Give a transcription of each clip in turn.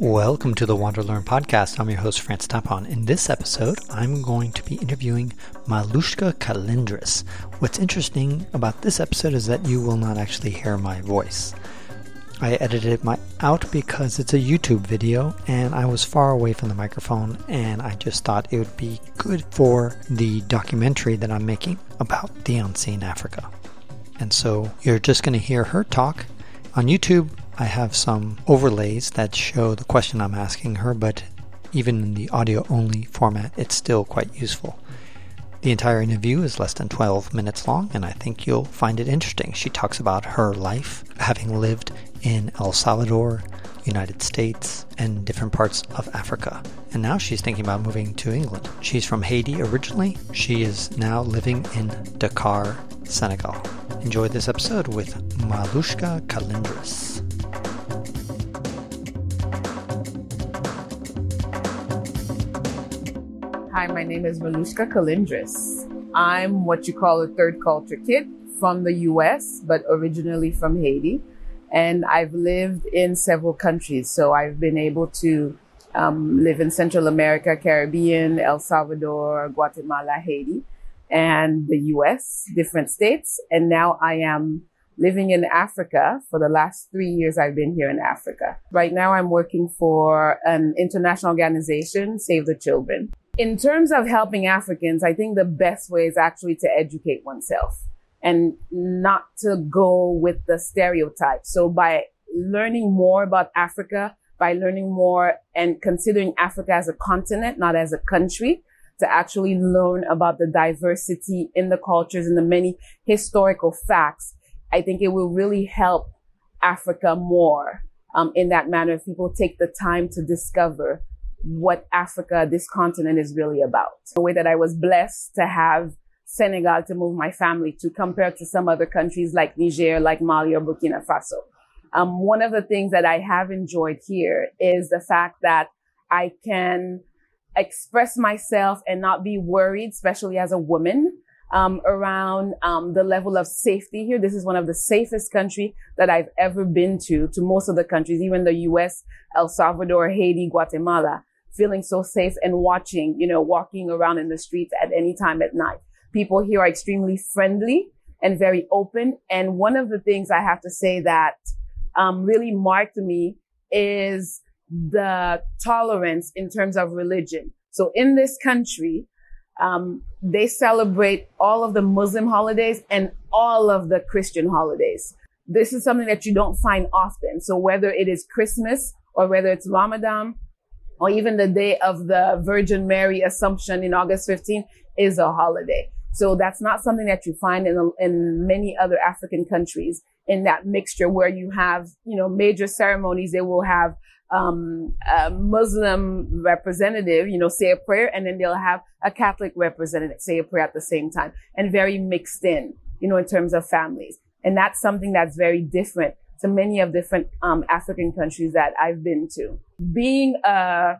Welcome to the Wander Learn podcast. I'm your host, Francis Tapon. In this episode, I'm going to be interviewing Malushka Kalindris. What's interesting about this episode is that you will not actually hear my voice. I edited my out because it's a YouTube video and I was far away from the microphone and I just thought it would be good for the documentary that I'm making about the unseen Africa. And so you're just going to hear her talk. On YouTube, I have some overlays that show the question I'm asking her, but even in the audio only format, it's still quite useful. The entire interview is less than 12 minutes long, and I think you'll find it interesting. She talks about her life, having lived in El Salvador, United States, and different parts of Africa. And now she's thinking about moving to England. She's from Haiti originally. She is now living in Dakar, Senegal. Enjoy this episode with Malushka Kalindris. Hi, my name is Malushka Kalindris. I'm what you call a third culture kid from the US, but originally from Haiti. And I've lived in several countries. So I've been able to um, live in Central America, Caribbean, El Salvador, Guatemala, Haiti, and the US, different states. And now I am living in Africa for the last three years I've been here in Africa. Right now I'm working for an international organization, Save the Children. In terms of helping Africans, I think the best way is actually to educate oneself and not to go with the stereotype. So by learning more about Africa, by learning more and considering Africa as a continent, not as a country, to actually learn about the diversity in the cultures and the many historical facts, I think it will really help Africa more um, in that manner if people take the time to discover what Africa, this continent is really about. The way that I was blessed to have Senegal to move my family to compared to some other countries like Niger, like Mali or Burkina Faso. Um, one of the things that I have enjoyed here is the fact that I can express myself and not be worried, especially as a woman, um, around um, the level of safety here. This is one of the safest country that I've ever been to, to most of the countries, even the U.S., El Salvador, Haiti, Guatemala feeling so safe and watching, you know, walking around in the streets at any time at night. People here are extremely friendly and very open. And one of the things I have to say that um, really marked me is the tolerance in terms of religion. So in this country, um, they celebrate all of the Muslim holidays and all of the Christian holidays. This is something that you don't find often. So whether it is Christmas or whether it's Ramadan or even the day of the Virgin Mary Assumption in August 15 is a holiday. So that's not something that you find in, in many other African countries in that mixture where you have, you know, major ceremonies. They will have, um, a Muslim representative, you know, say a prayer and then they'll have a Catholic representative say a prayer at the same time and very mixed in, you know, in terms of families. And that's something that's very different to many of different um, African countries that I've been to. Being a,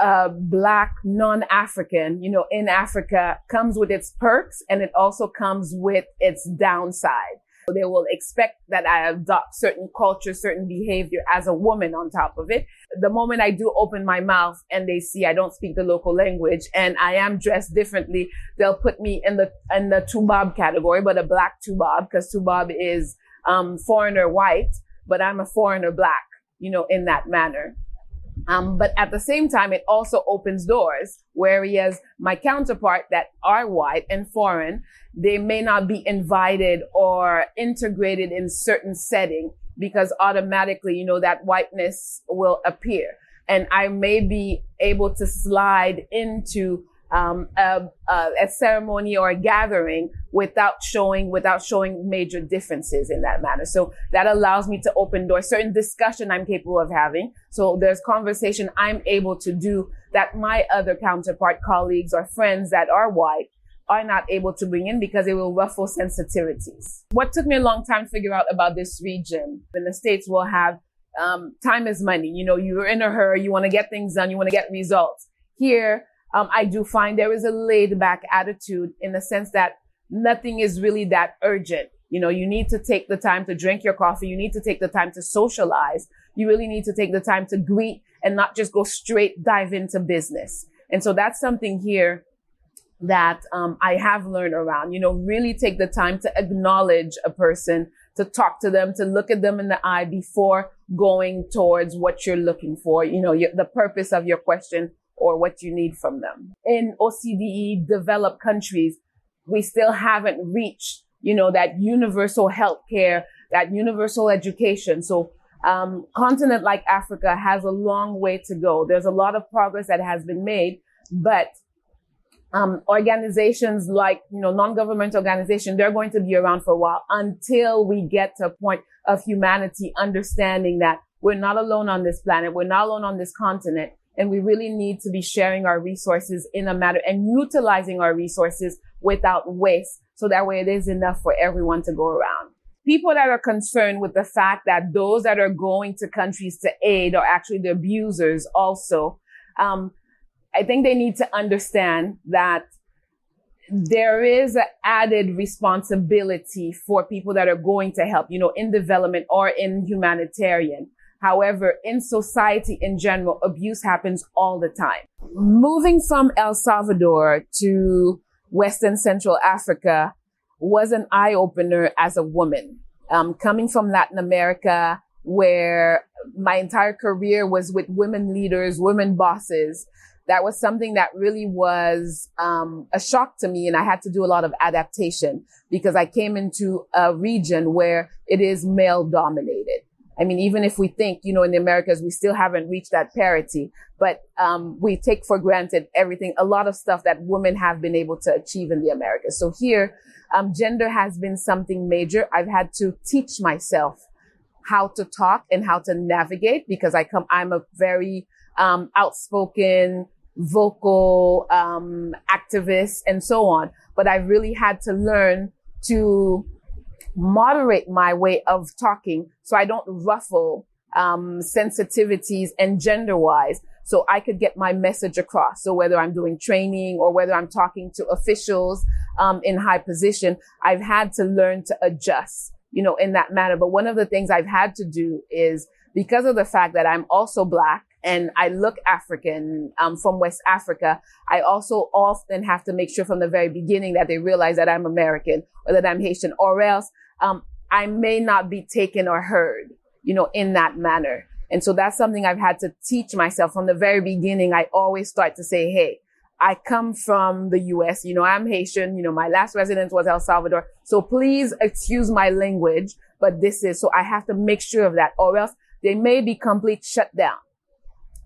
a black non-African, you know, in Africa comes with its perks and it also comes with its downside. They will expect that I adopt certain culture, certain behavior as a woman on top of it. The moment I do open my mouth and they see I don't speak the local language and I am dressed differently, they'll put me in the, in the Tubab category, but a black Tubab because Tubab is um, foreigner white, but I'm a foreigner black, you know, in that manner. Um, but at the same time, it also opens doors, whereas my counterpart that are white and foreign, they may not be invited or integrated in certain setting because automatically, you know, that whiteness will appear. And I may be able to slide into um, a, a, ceremony or a gathering without showing without showing major differences in that matter. So that allows me to open doors. Certain discussion I'm capable of having. So there's conversation I'm able to do that my other counterpart colleagues or friends that are white are not able to bring in because it will ruffle sensitivities. What took me a long time to figure out about this region in the States will have um, time is money. You know, you're in a hurry, you want to get things done, you want to get results. Here, um, I do find there is a laid back attitude in the sense that nothing is really that urgent. You know, you need to take the time to drink your coffee. You need to take the time to socialize you really need to take the time to greet and not just go straight dive into business. And so that's something here that um, I have learned around. You know, really take the time to acknowledge a person, to talk to them, to look at them in the eye before going towards what you're looking for. You know, your, the purpose of your question or what you need from them. In OCDE developed countries, we still haven't reached, you know, that universal health care, that universal education. So um, continent like Africa has a long way to go. There's a lot of progress that has been made, but um, organizations like, you know, non-government organizations, they're going to be around for a while until we get to a point of humanity understanding that we're not alone on this planet. We're not alone on this continent. And we really need to be sharing our resources in a matter and utilizing our resources without waste. So that way it is enough for everyone to go around. People that are concerned with the fact that those that are going to countries to aid are actually the abusers also. Um, I think they need to understand that there is an added responsibility for people that are going to help, you know, in development or in humanitarian. However, in society in general, abuse happens all the time. Moving from El Salvador to Western Central Africa was an eye opener as a woman. Um, coming from Latin America, where my entire career was with women leaders, women bosses, that was something that really was um, a shock to me and i had to do a lot of adaptation because i came into a region where it is male dominated i mean even if we think you know in the americas we still haven't reached that parity but um, we take for granted everything a lot of stuff that women have been able to achieve in the americas so here um, gender has been something major i've had to teach myself how to talk and how to navigate because i come i'm a very um, outspoken, vocal um, activist, and so on. But I really had to learn to moderate my way of talking so I don't ruffle um, sensitivities and gender wise so I could get my message across. So whether I'm doing training or whether I'm talking to officials um, in high position, I've had to learn to adjust, you know, in that manner. But one of the things I've had to do is because of the fact that I'm also black and I look African um, from West Africa, I also often have to make sure from the very beginning that they realize that I'm American or that I'm Haitian, or else um, I may not be taken or heard, you know, in that manner. And so that's something I've had to teach myself from the very beginning. I always start to say, "Hey, I come from the U.S. You know, I'm Haitian. You know, my last residence was El Salvador. So please excuse my language, but this is so I have to make sure of that, or else they may be complete shut down."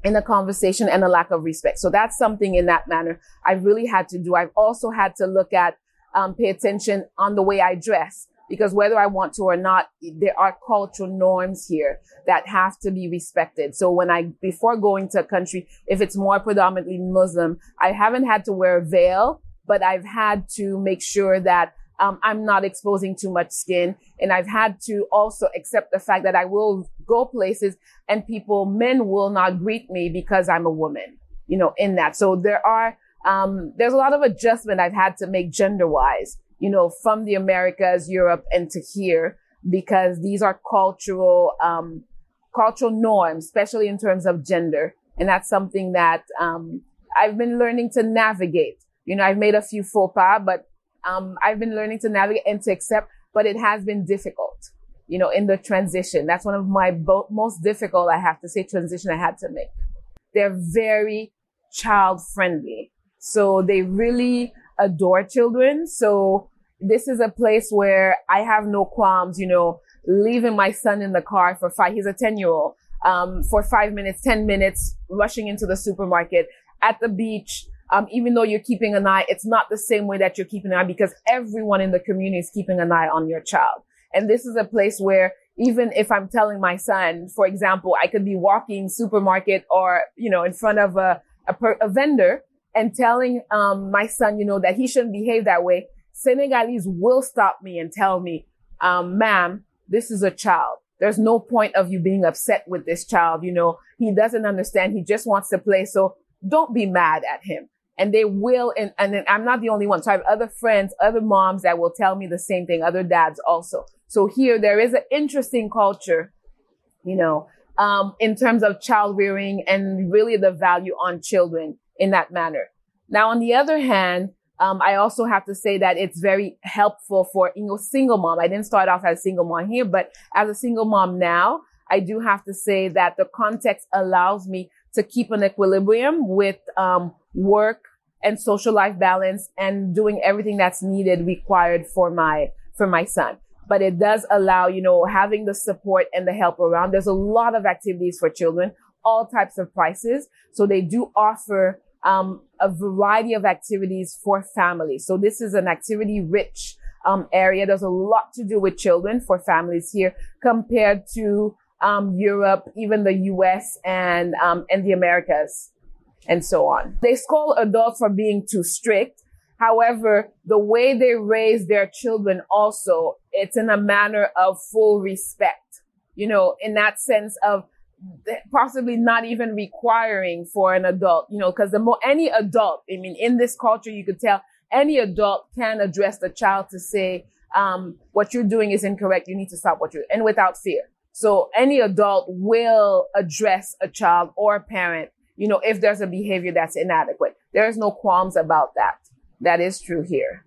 In a conversation and a lack of respect. So that's something in that manner I've really had to do. I've also had to look at, um, pay attention on the way I dress because whether I want to or not, there are cultural norms here that have to be respected. So when I, before going to a country, if it's more predominantly Muslim, I haven't had to wear a veil, but I've had to make sure that um, I'm not exposing too much skin. And I've had to also accept the fact that I will go places and people, men will not greet me because I'm a woman, you know, in that. So there are, um, there's a lot of adjustment I've had to make gender wise, you know, from the Americas, Europe and to here because these are cultural, um, cultural norms, especially in terms of gender. And that's something that, um, I've been learning to navigate. You know, I've made a few faux pas, but um, I've been learning to navigate and to accept, but it has been difficult, you know, in the transition. That's one of my bo- most difficult, I have to say, transition I had to make. They're very child friendly. So they really adore children. So this is a place where I have no qualms, you know, leaving my son in the car for five, he's a 10 year old, um, for five minutes, 10 minutes, rushing into the supermarket at the beach, um, even though you're keeping an eye, it's not the same way that you're keeping an eye because everyone in the community is keeping an eye on your child. And this is a place where even if I'm telling my son, for example, I could be walking supermarket or, you know, in front of a, a, per, a vendor and telling, um, my son, you know, that he shouldn't behave that way. Senegalese will stop me and tell me, um, ma'am, this is a child. There's no point of you being upset with this child. You know, he doesn't understand. He just wants to play. So don't be mad at him and they will and, and i'm not the only one so i have other friends other moms that will tell me the same thing other dads also so here there is an interesting culture you know um, in terms of child rearing and really the value on children in that manner. Now, on the other hand, um, I also have to say that it's very helpful for, you know, single mom. I didn't start off as a single mom here, but as a single mom now, I do have to say that the context allows me to keep an equilibrium with, um, work and social life balance and doing everything that's needed required for my, for my son. But it does allow, you know, having the support and the help around. There's a lot of activities for children, all types of prices. So they do offer um, a variety of activities for families. So this is an activity rich um, area. There's a lot to do with children for families here compared to um, Europe, even the US and um, and the Americas, and so on. They scold adults for being too strict. However, the way they raise their children also, it's in a manner of full respect. You know, in that sense of possibly not even requiring for an adult, you know, because the more any adult, I mean, in this culture, you could tell any adult can address the child to say, um, what you're doing is incorrect. You need to stop what you're, and without fear. So any adult will address a child or a parent, you know, if there's a behavior that's inadequate. There's no qualms about that. That is true here.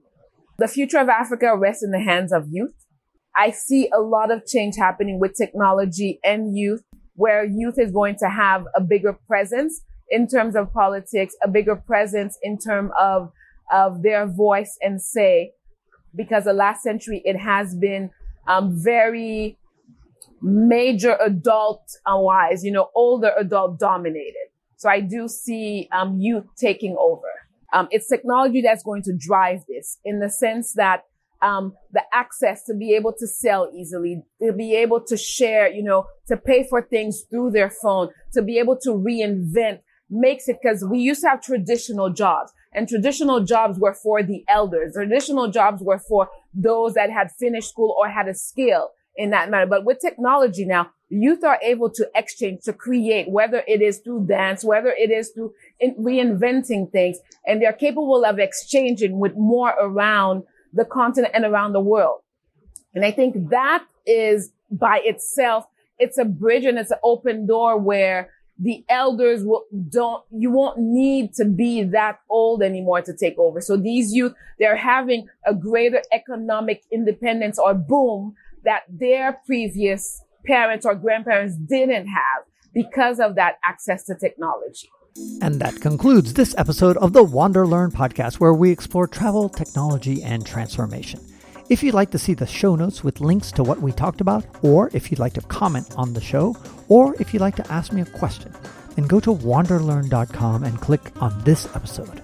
The future of Africa rests in the hands of youth. I see a lot of change happening with technology and youth where youth is going to have a bigger presence in terms of politics, a bigger presence in terms of, of their voice and say, because the last century, it has been, um, very major adult wise, you know, older adult dominated. So I do see, um, youth taking over. Um, it's technology that's going to drive this in the sense that um, the access to be able to sell easily, to be able to share, you know, to pay for things through their phone, to be able to reinvent makes it because we used to have traditional jobs and traditional jobs were for the elders. Traditional jobs were for those that had finished school or had a skill in that matter. But with technology now, youth are able to exchange, to create, whether it is through dance, whether it is through reinventing things, and they're capable of exchanging with more around the continent and around the world. And I think that is by itself, it's a bridge and it's an open door where the elders will don't you won't need to be that old anymore to take over so these youth they're having a greater economic independence or boom that their previous parents or grandparents didn't have because of that access to technology and that concludes this episode of the Wander Learn podcast, where we explore travel, technology, and transformation. If you'd like to see the show notes with links to what we talked about, or if you'd like to comment on the show, or if you'd like to ask me a question, then go to wanderlearn.com and click on this episode.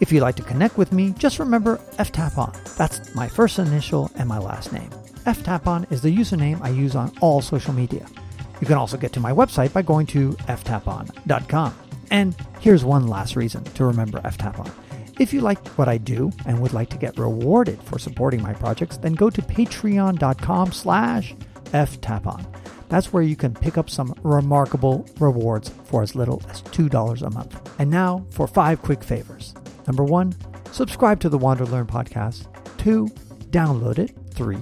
If you'd like to connect with me, just remember F ftapon. That's my first initial and my last name. Ftapon is the username I use on all social media. You can also get to my website by going to ftapon.com. And here's one last reason to remember ftapon. If you like what I do and would like to get rewarded for supporting my projects, then go to patreon.com slash ftapon. That's where you can pick up some remarkable rewards for as little as $2 a month. And now for five quick favors. Number one, subscribe to the Wander Learn podcast. Two, download it. Three,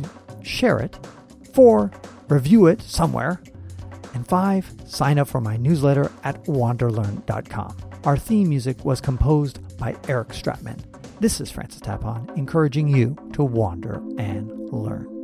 share it. Four, review it somewhere. And five, sign up for my newsletter at wanderlearn.com. Our theme music was composed by Eric Stratman. This is Francis Tapon, encouraging you to wander and learn.